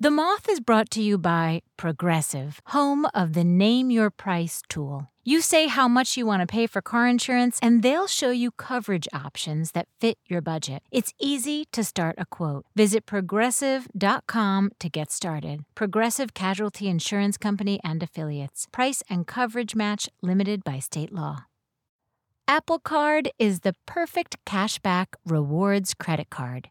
The Moth is brought to you by Progressive, home of the Name Your Price tool. You say how much you want to pay for car insurance, and they'll show you coverage options that fit your budget. It's easy to start a quote. Visit progressive.com to get started. Progressive Casualty Insurance Company and Affiliates. Price and coverage match limited by state law. Apple Card is the perfect cashback rewards credit card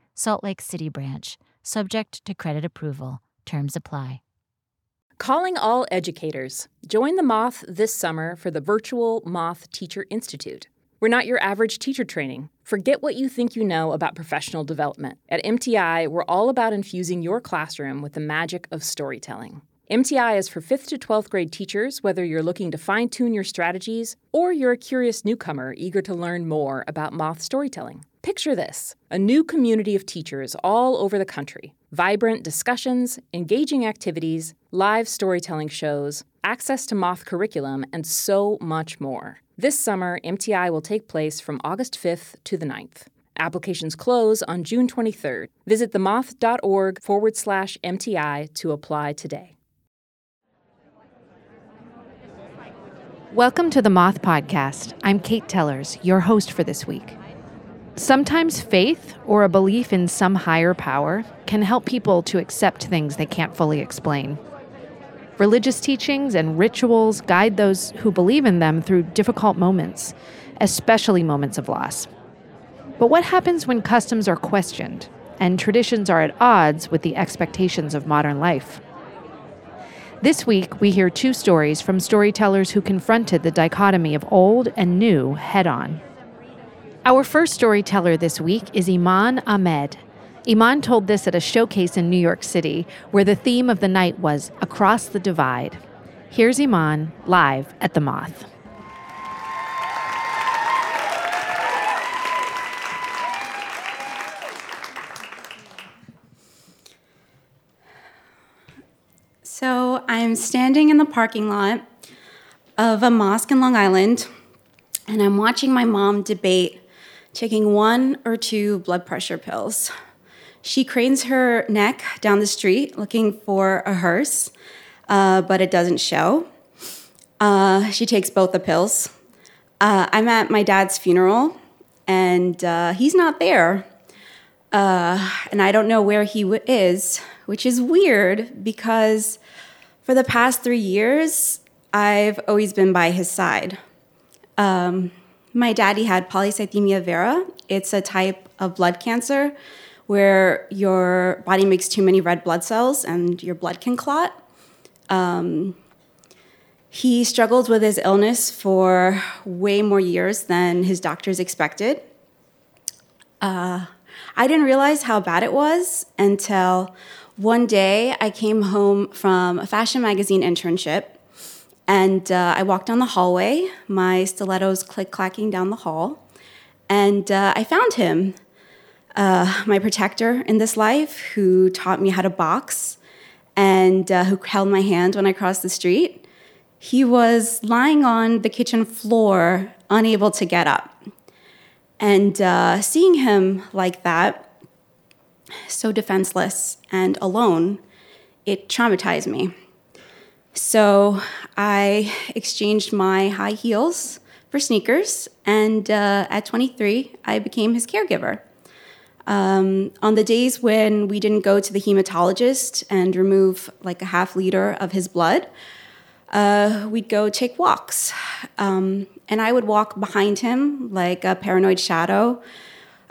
Salt Lake City branch, subject to credit approval. Terms apply. Calling all educators. Join the Moth this summer for the virtual Moth Teacher Institute. We're not your average teacher training. Forget what you think you know about professional development. At MTI, we're all about infusing your classroom with the magic of storytelling. MTI is for 5th to 12th grade teachers, whether you're looking to fine tune your strategies or you're a curious newcomer eager to learn more about moth storytelling. Picture this a new community of teachers all over the country. Vibrant discussions, engaging activities, live storytelling shows, access to Moth curriculum, and so much more. This summer, MTI will take place from August 5th to the 9th. Applications close on June 23rd. Visit themoth.org forward slash MTI to apply today. Welcome to the Moth Podcast. I'm Kate Tellers, your host for this week. Sometimes faith or a belief in some higher power can help people to accept things they can't fully explain. Religious teachings and rituals guide those who believe in them through difficult moments, especially moments of loss. But what happens when customs are questioned and traditions are at odds with the expectations of modern life? This week, we hear two stories from storytellers who confronted the dichotomy of old and new head on. Our first storyteller this week is Iman Ahmed. Iman told this at a showcase in New York City where the theme of the night was Across the Divide. Here's Iman live at the Moth. So I'm standing in the parking lot of a mosque in Long Island, and I'm watching my mom debate taking one or two blood pressure pills. She cranes her neck down the street looking for a hearse, uh, but it doesn't show. Uh, she takes both the pills. Uh, I'm at my dad's funeral, and uh, he's not there. Uh, and I don't know where he w- is, which is weird because for the past three years, I've always been by his side. Um, my daddy had polycythemia vera. It's a type of blood cancer where your body makes too many red blood cells and your blood can clot. Um, he struggled with his illness for way more years than his doctors expected. Uh, I didn't realize how bad it was until one day I came home from a fashion magazine internship and uh, I walked down the hallway, my stilettos click clacking down the hall, and uh, I found him, uh, my protector in this life, who taught me how to box and uh, who held my hand when I crossed the street. He was lying on the kitchen floor, unable to get up. And uh, seeing him like that, so defenseless and alone, it traumatized me. So I exchanged my high heels for sneakers, and uh, at 23, I became his caregiver. Um, on the days when we didn't go to the hematologist and remove like a half liter of his blood, uh, we'd go take walks. Um, and I would walk behind him like a paranoid shadow,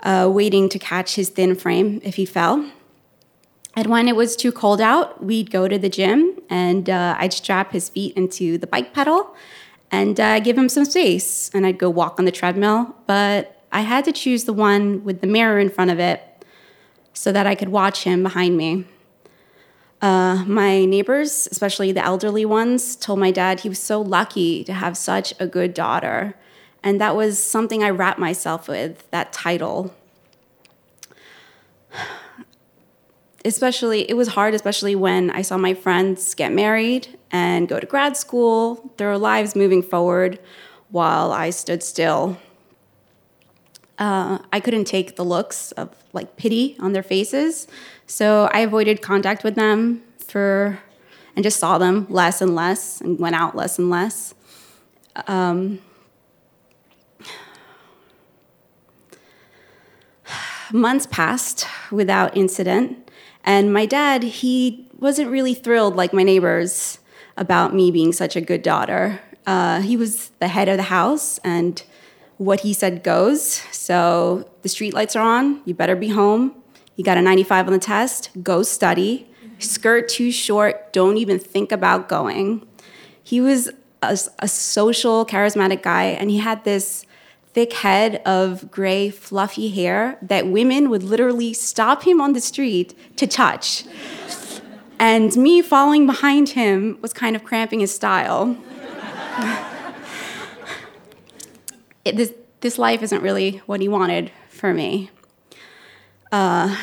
uh, waiting to catch his thin frame if he fell. And when it was too cold out, we'd go to the gym and uh, I'd strap his feet into the bike pedal and uh, give him some space. And I'd go walk on the treadmill. But I had to choose the one with the mirror in front of it so that I could watch him behind me. Uh, my neighbors, especially the elderly ones, told my dad he was so lucky to have such a good daughter. And that was something I wrapped myself with, that title. Especially, it was hard, especially when I saw my friends get married and go to grad school, their lives moving forward while I stood still. Uh, I couldn't take the looks of like pity on their faces, so I avoided contact with them for, and just saw them less and less, and went out less and less. Um, months passed without incident, and my dad he wasn't really thrilled like my neighbors about me being such a good daughter. Uh, he was the head of the house, and what he said goes. So the street lights are on. You better be home. You got a 95 on the test. Go study. Skirt too short. Don't even think about going. He was a, a social, charismatic guy, and he had this thick head of gray, fluffy hair that women would literally stop him on the street to touch. And me following behind him was kind of cramping his style. it, this, this life isn't really what he wanted for me. Uh,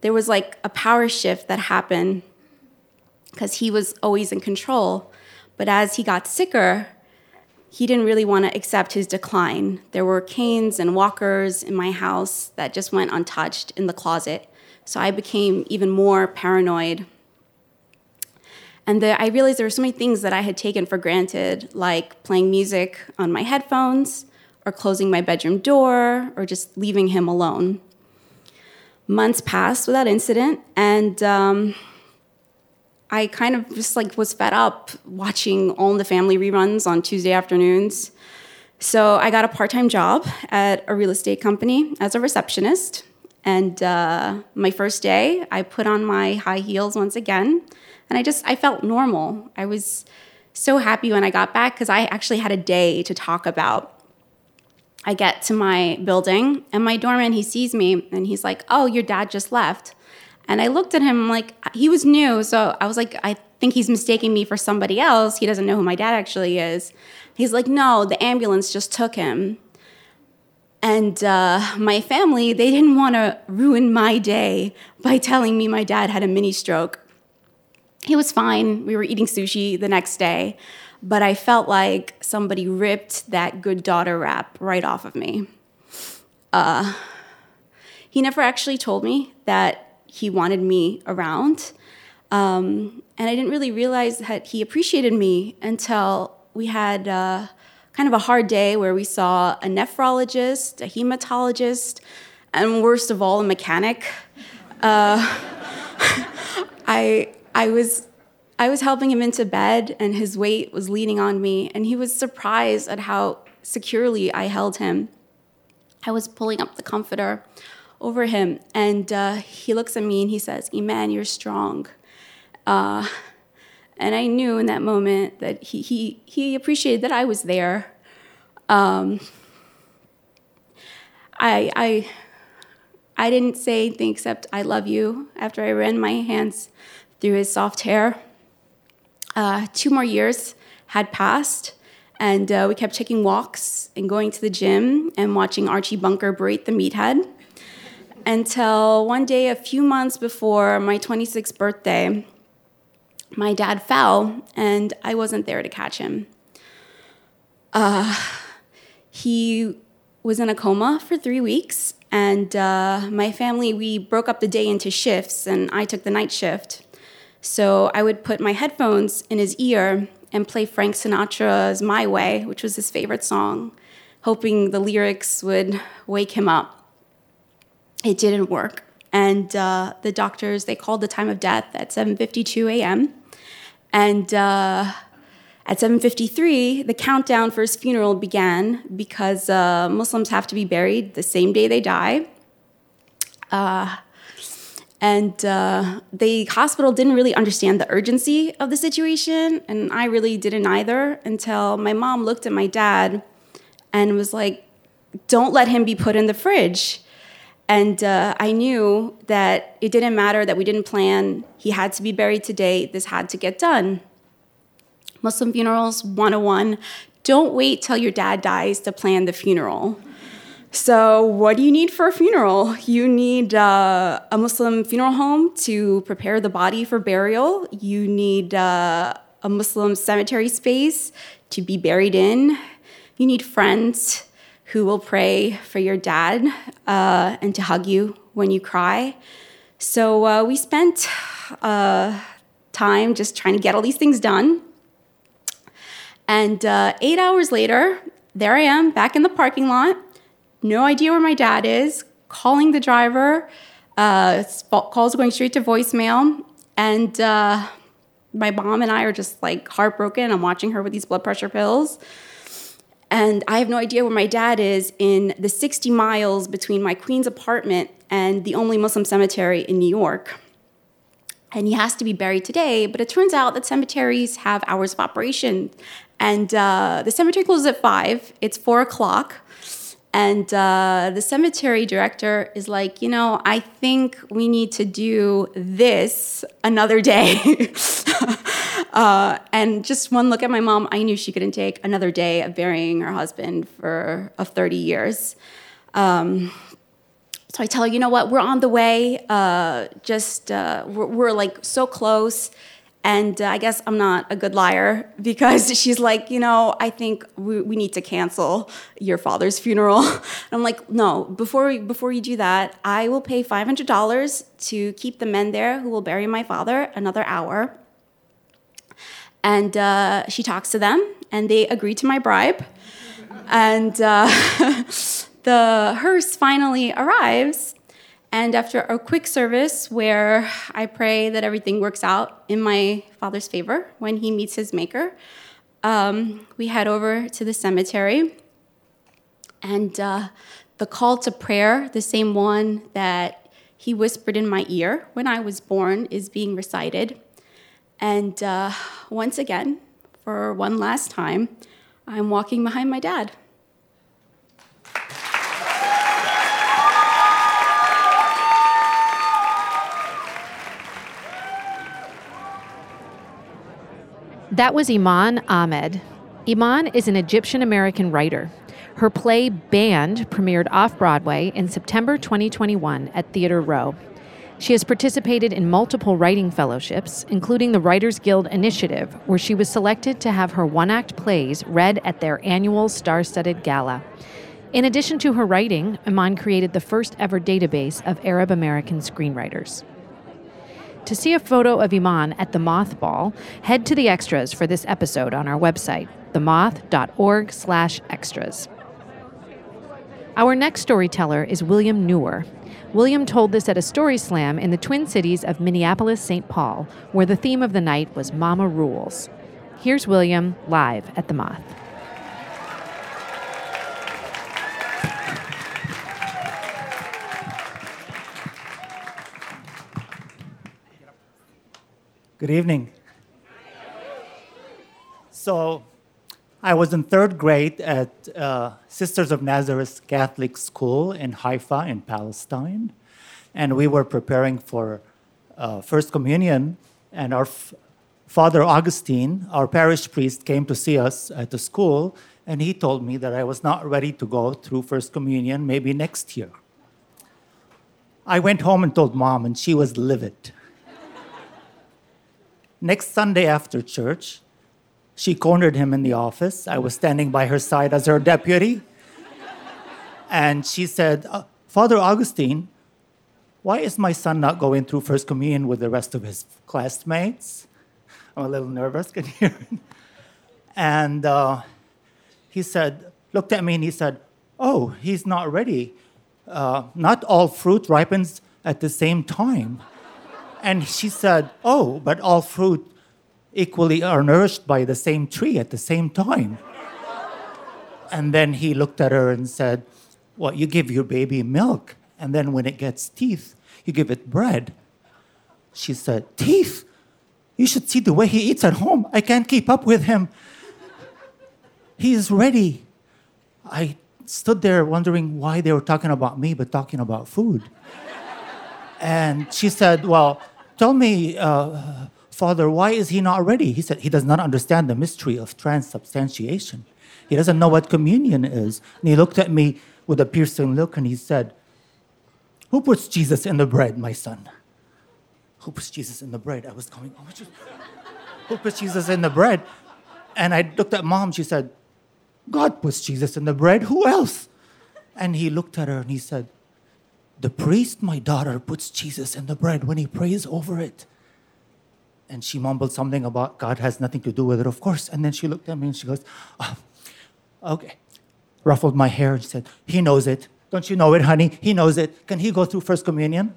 there was like a power shift that happened because he was always in control. But as he got sicker, he didn't really want to accept his decline. There were canes and walkers in my house that just went untouched in the closet. So I became even more paranoid and the, I realized there were so many things that I had taken for granted, like playing music on my headphones, or closing my bedroom door, or just leaving him alone. Months passed without incident, and um, I kind of just like was fed up watching All in the Family reruns on Tuesday afternoons. So I got a part-time job at a real estate company as a receptionist. And uh, my first day, I put on my high heels once again and I just, I felt normal. I was so happy when I got back because I actually had a day to talk about. I get to my building and my doorman, he sees me and he's like, Oh, your dad just left. And I looked at him like he was new. So I was like, I think he's mistaking me for somebody else. He doesn't know who my dad actually is. He's like, No, the ambulance just took him. And uh, my family, they didn't want to ruin my day by telling me my dad had a mini stroke he was fine. We were eating sushi the next day, but I felt like somebody ripped that good daughter rap right off of me. Uh, he never actually told me that he wanted me around. Um, and I didn't really realize that he appreciated me until we had uh, kind of a hard day where we saw a nephrologist, a hematologist, and worst of all, a mechanic. Uh, I I was I was helping him into bed and his weight was leaning on me and he was surprised at how securely I held him. I was pulling up the comforter over him and uh, he looks at me and he says, Iman, you're strong. Uh, and I knew in that moment that he, he, he appreciated that I was there. Um, I, I, I didn't say anything except I love you after I ran my hands through his soft hair. Uh, two more years had passed, and uh, we kept taking walks and going to the gym and watching Archie Bunker berate the meathead. Until one day, a few months before my 26th birthday, my dad fell, and I wasn't there to catch him. Uh, he was in a coma for three weeks, and uh, my family, we broke up the day into shifts, and I took the night shift. So I would put my headphones in his ear and play Frank Sinatra's My Way, which was his favorite song, hoping the lyrics would wake him up. It didn't work. And uh, the doctors, they called the time of death at 7.52 a.m. And uh, at 7.53, the countdown for his funeral began because uh, Muslims have to be buried the same day they die. Uh, and uh, the hospital didn't really understand the urgency of the situation, and I really didn't either until my mom looked at my dad and was like, Don't let him be put in the fridge. And uh, I knew that it didn't matter that we didn't plan. He had to be buried today. This had to get done. Muslim funerals 101 don't wait till your dad dies to plan the funeral. So, what do you need for a funeral? You need uh, a Muslim funeral home to prepare the body for burial. You need uh, a Muslim cemetery space to be buried in. You need friends who will pray for your dad uh, and to hug you when you cry. So uh, we spent uh, time just trying to get all these things done. And uh, eight hours later, there I am back in the parking lot, no idea where my dad is, calling the driver, uh, calls going straight to voicemail. And uh, my mom and I are just like heartbroken. I'm watching her with these blood pressure pills. And I have no idea where my dad is in the 60 miles between my Queens apartment and the only Muslim cemetery in New York. And he has to be buried today, but it turns out that cemeteries have hours of operation. And uh, the cemetery closes at five, it's four o'clock. And uh, the cemetery director is like, you know, I think we need to do this another day. uh, and just one look at my mom, I knew she couldn't take another day of burying her husband for of 30 years. Um, so I tell her, you know what, we're on the way. Uh, just uh, we're, we're like so close. And uh, I guess I'm not a good liar because she's like, you know, I think we, we need to cancel your father's funeral. And I'm like, no, before, we, before you do that, I will pay $500 to keep the men there who will bury my father another hour. And uh, she talks to them, and they agree to my bribe. And uh, the hearse finally arrives and after a quick service where I pray that everything works out in my father's favor when he meets his maker, um, we head over to the cemetery. And uh, the call to prayer, the same one that he whispered in my ear when I was born, is being recited. And uh, once again, for one last time, I'm walking behind my dad. That was Iman Ahmed. Iman is an Egyptian American writer. Her play Banned premiered off Broadway in September 2021 at Theatre Row. She has participated in multiple writing fellowships, including the Writers Guild Initiative, where she was selected to have her one act plays read at their annual star studded gala. In addition to her writing, Iman created the first ever database of Arab American screenwriters. To see a photo of Iman at the Moth Ball, head to the extras for this episode on our website, themoth.org slash extras. Our next storyteller is William Nour. William told this at a story slam in the Twin Cities of Minneapolis, St. Paul, where the theme of the night was Mama Rules. Here's William live at the Moth. Good evening. So, I was in third grade at uh, Sisters of Nazareth Catholic School in Haifa, in Palestine, and we were preparing for uh, First Communion, and our f- Father Augustine, our parish priest, came to see us at the school, and he told me that I was not ready to go through First Communion, maybe next year. I went home and told mom, and she was livid. Next Sunday after church, she cornered him in the office. I was standing by her side as her deputy. And she said, uh, Father Augustine, why is my son not going through First Communion with the rest of his classmates? I'm a little nervous, can you hear? And uh, he said, looked at me and he said, Oh, he's not ready. Uh, not all fruit ripens at the same time. And she said, Oh, but all fruit equally are nourished by the same tree at the same time. And then he looked at her and said, Well, you give your baby milk, and then when it gets teeth, you give it bread. She said, Teeth? You should see the way he eats at home. I can't keep up with him. He is ready. I stood there wondering why they were talking about me, but talking about food. And she said, Well, tell me, uh, Father, why is he not ready? He said, He does not understand the mystery of transubstantiation. He doesn't know what communion is. And he looked at me with a piercing look and he said, Who puts Jesus in the bread, my son? Who puts Jesus in the bread? I was going, Oh, who puts Jesus in the bread? And I looked at mom. She said, God puts Jesus in the bread. Who else? And he looked at her and he said, The priest, my daughter, puts Jesus in the bread when he prays over it. And she mumbled something about God has nothing to do with it, of course. And then she looked at me and she goes, oh, Okay. Ruffled my hair and said, He knows it. Don't you know it, honey? He knows it. Can he go through First Communion?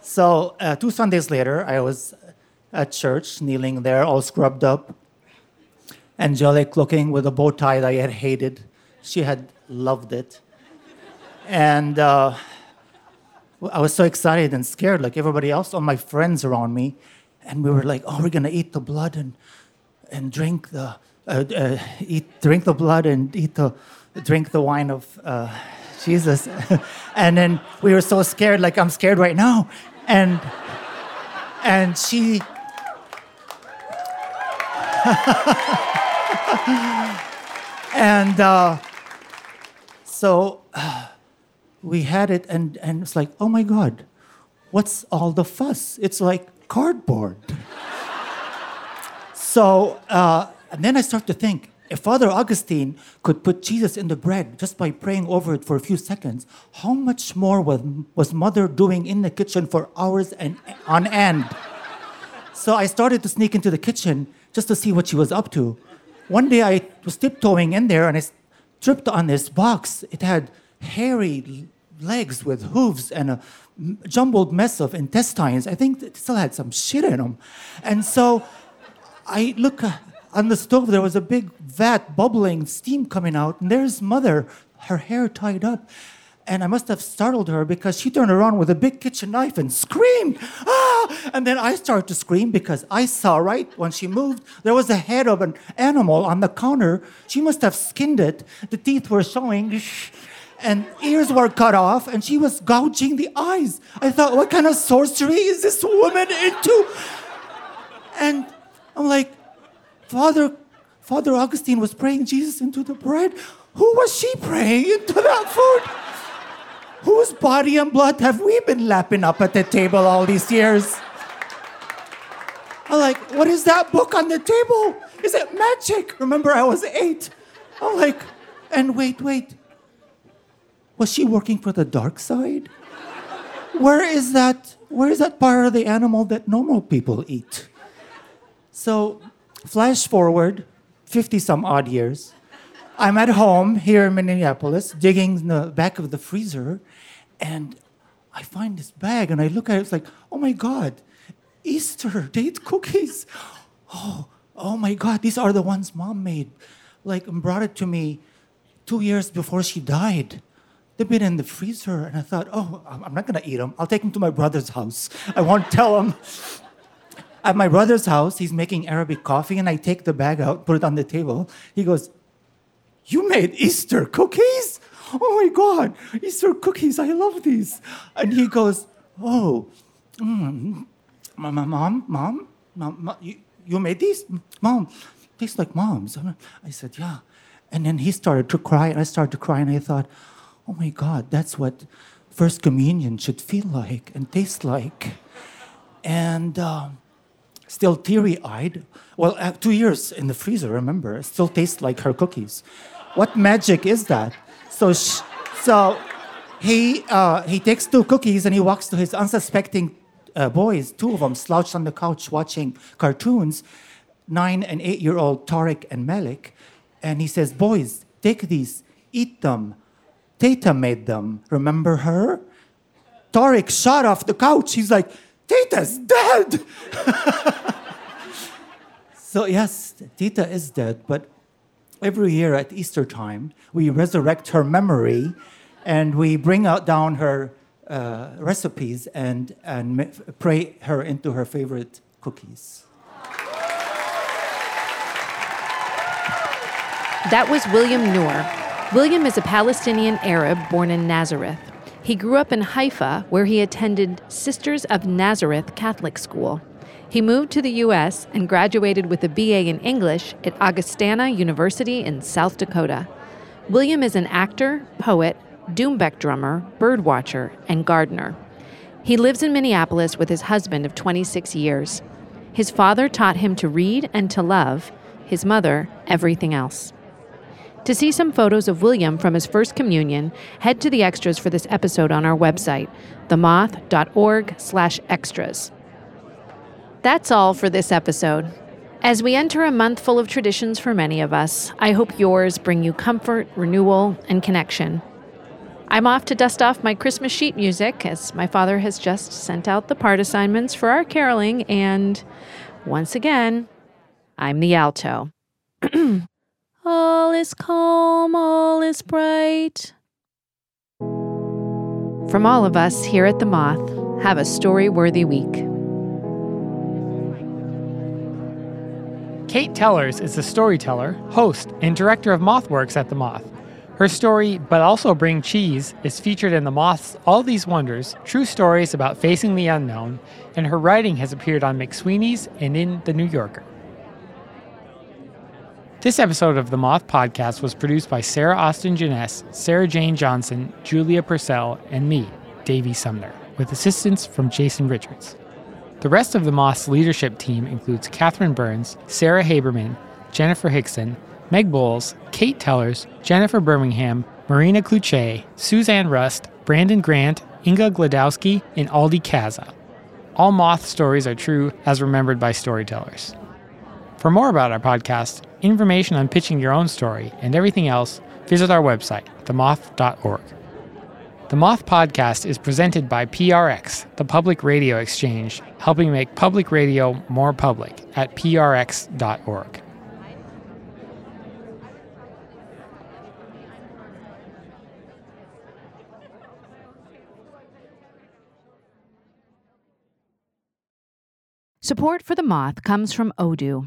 So, uh, two Sundays later, I was at church, kneeling there, all scrubbed up, angelic looking with a bow tie that I had hated. She had loved it. And uh, I was so excited and scared, like everybody else, all my friends around me and we were like, oh, we're gonna eat the blood and and drink the uh, uh, eat drink the blood and eat the drink the wine of uh, Jesus, and then we were so scared, like I'm scared right now, and and she. and uh, so we had it, and, and it's like, oh my God, what's all the fuss? It's like, cardboard. so, uh, and then I start to think if Father Augustine could put Jesus in the bread just by praying over it for a few seconds, how much more was, was Mother doing in the kitchen for hours and on end? So I started to sneak into the kitchen just to see what she was up to. One day I was tiptoeing in there and I tripped on this box. It had hairy legs with hooves and a jumbled mess of intestines. I think it still had some shit in them. And so I look uh, on the stove, there was a big vat bubbling, steam coming out, and there's mother, her hair tied up. And I must have startled her because she turned around with a big kitchen knife and screamed, ah! And then I started to scream because I saw right when she moved, there was a head of an animal on the counter. She must have skinned it. The teeth were showing and ears were cut off, and she was gouging the eyes. I thought, what kind of sorcery is this woman into? And I'm like, Father, Father Augustine was praying Jesus into the bread. Who was she praying into that food? Whose body and blood have we been lapping up at the table all these years? I'm like, what is that book on the table? Is it magic? Remember, I was eight. I'm like, and wait, wait. Was she working for the dark side? Where is that? Where is that part of the animal that normal people eat? So, flash forward 50 some odd years. I'm at home here in Minneapolis, digging in the back of the freezer, and I find this bag and I look at it, it's like, oh my God, Easter date cookies. Oh, oh my God, these are the ones mom made. Like, brought it to me two years before she died. They've been in the freezer, and I thought, oh, I'm not gonna eat them. I'll take them to my brother's house. I won't tell him. At my brother's house, he's making Arabic coffee, and I take the bag out, put it on the table. He goes, You made Easter cookies? Oh my God, Easter cookies, I love these. And he goes, Oh, mm, mom, mom, mom, mom, you, you made these? Mom, tastes like mom's. I said, Yeah. And then he started to cry, and I started to cry, and I thought, oh my God, that's what First Communion should feel like and taste like. And uh, still teary eyed. Well, uh, two years in the freezer, remember, still tastes like her cookies. What magic is that? So, so he, uh, he takes two cookies and he walks to his unsuspecting uh, boys, two of them slouched on the couch watching cartoons, nine and eight year old Tariq and Malik. And he says, Boys, take these, eat them. Tata made them. Remember her? Tariq shot off the couch. He's like, Tita's dead. so, yes, Tita is dead, but every year at Easter time, we resurrect her memory and we bring out down her uh, recipes and, and pray her into her favorite cookies. That was William Nour, William is a Palestinian Arab born in Nazareth. He grew up in Haifa, where he attended Sisters of Nazareth Catholic School. He moved to the U.S. and graduated with a BA in English at Augustana University in South Dakota. William is an actor, poet, doumbek drummer, birdwatcher, and gardener. He lives in Minneapolis with his husband of 26 years. His father taught him to read and to love, his mother, everything else. To see some photos of William from his first communion, head to the extras for this episode on our website, themoth.org/extras. That's all for this episode. As we enter a month full of traditions for many of us, I hope yours bring you comfort, renewal, and connection. I'm off to dust off my Christmas sheet music as my father has just sent out the part assignments for our caroling, and once again, I'm the alto. all is calm, all is bright. From all of us here at The Moth, have a story worthy week. Kate Tellers is a storyteller, host, and director of MothWorks at The Moth. Her story, But Also Bring Cheese, is featured in The Moth's All These Wonders True Stories About Facing the Unknown, and her writing has appeared on McSweeney's and in The New Yorker. This episode of the Moth Podcast was produced by Sarah Austin Jenness, Sarah Jane Johnson, Julia Purcell, and me, Davey Sumner, with assistance from Jason Richards. The rest of the Moth's leadership team includes Catherine Burns, Sarah Haberman, Jennifer Hickson, Meg Bowles, Kate Tellers, Jennifer Birmingham, Marina Klutse, Suzanne Rust, Brandon Grant, Inga Glodowski, and Aldi Kaza. All moth stories are true as remembered by storytellers. For more about our podcast, information on pitching your own story, and everything else, visit our website, themoth.org. The Moth Podcast is presented by PRX, the Public Radio Exchange, helping make public radio more public at prx.org. Support for the Moth comes from Odoo.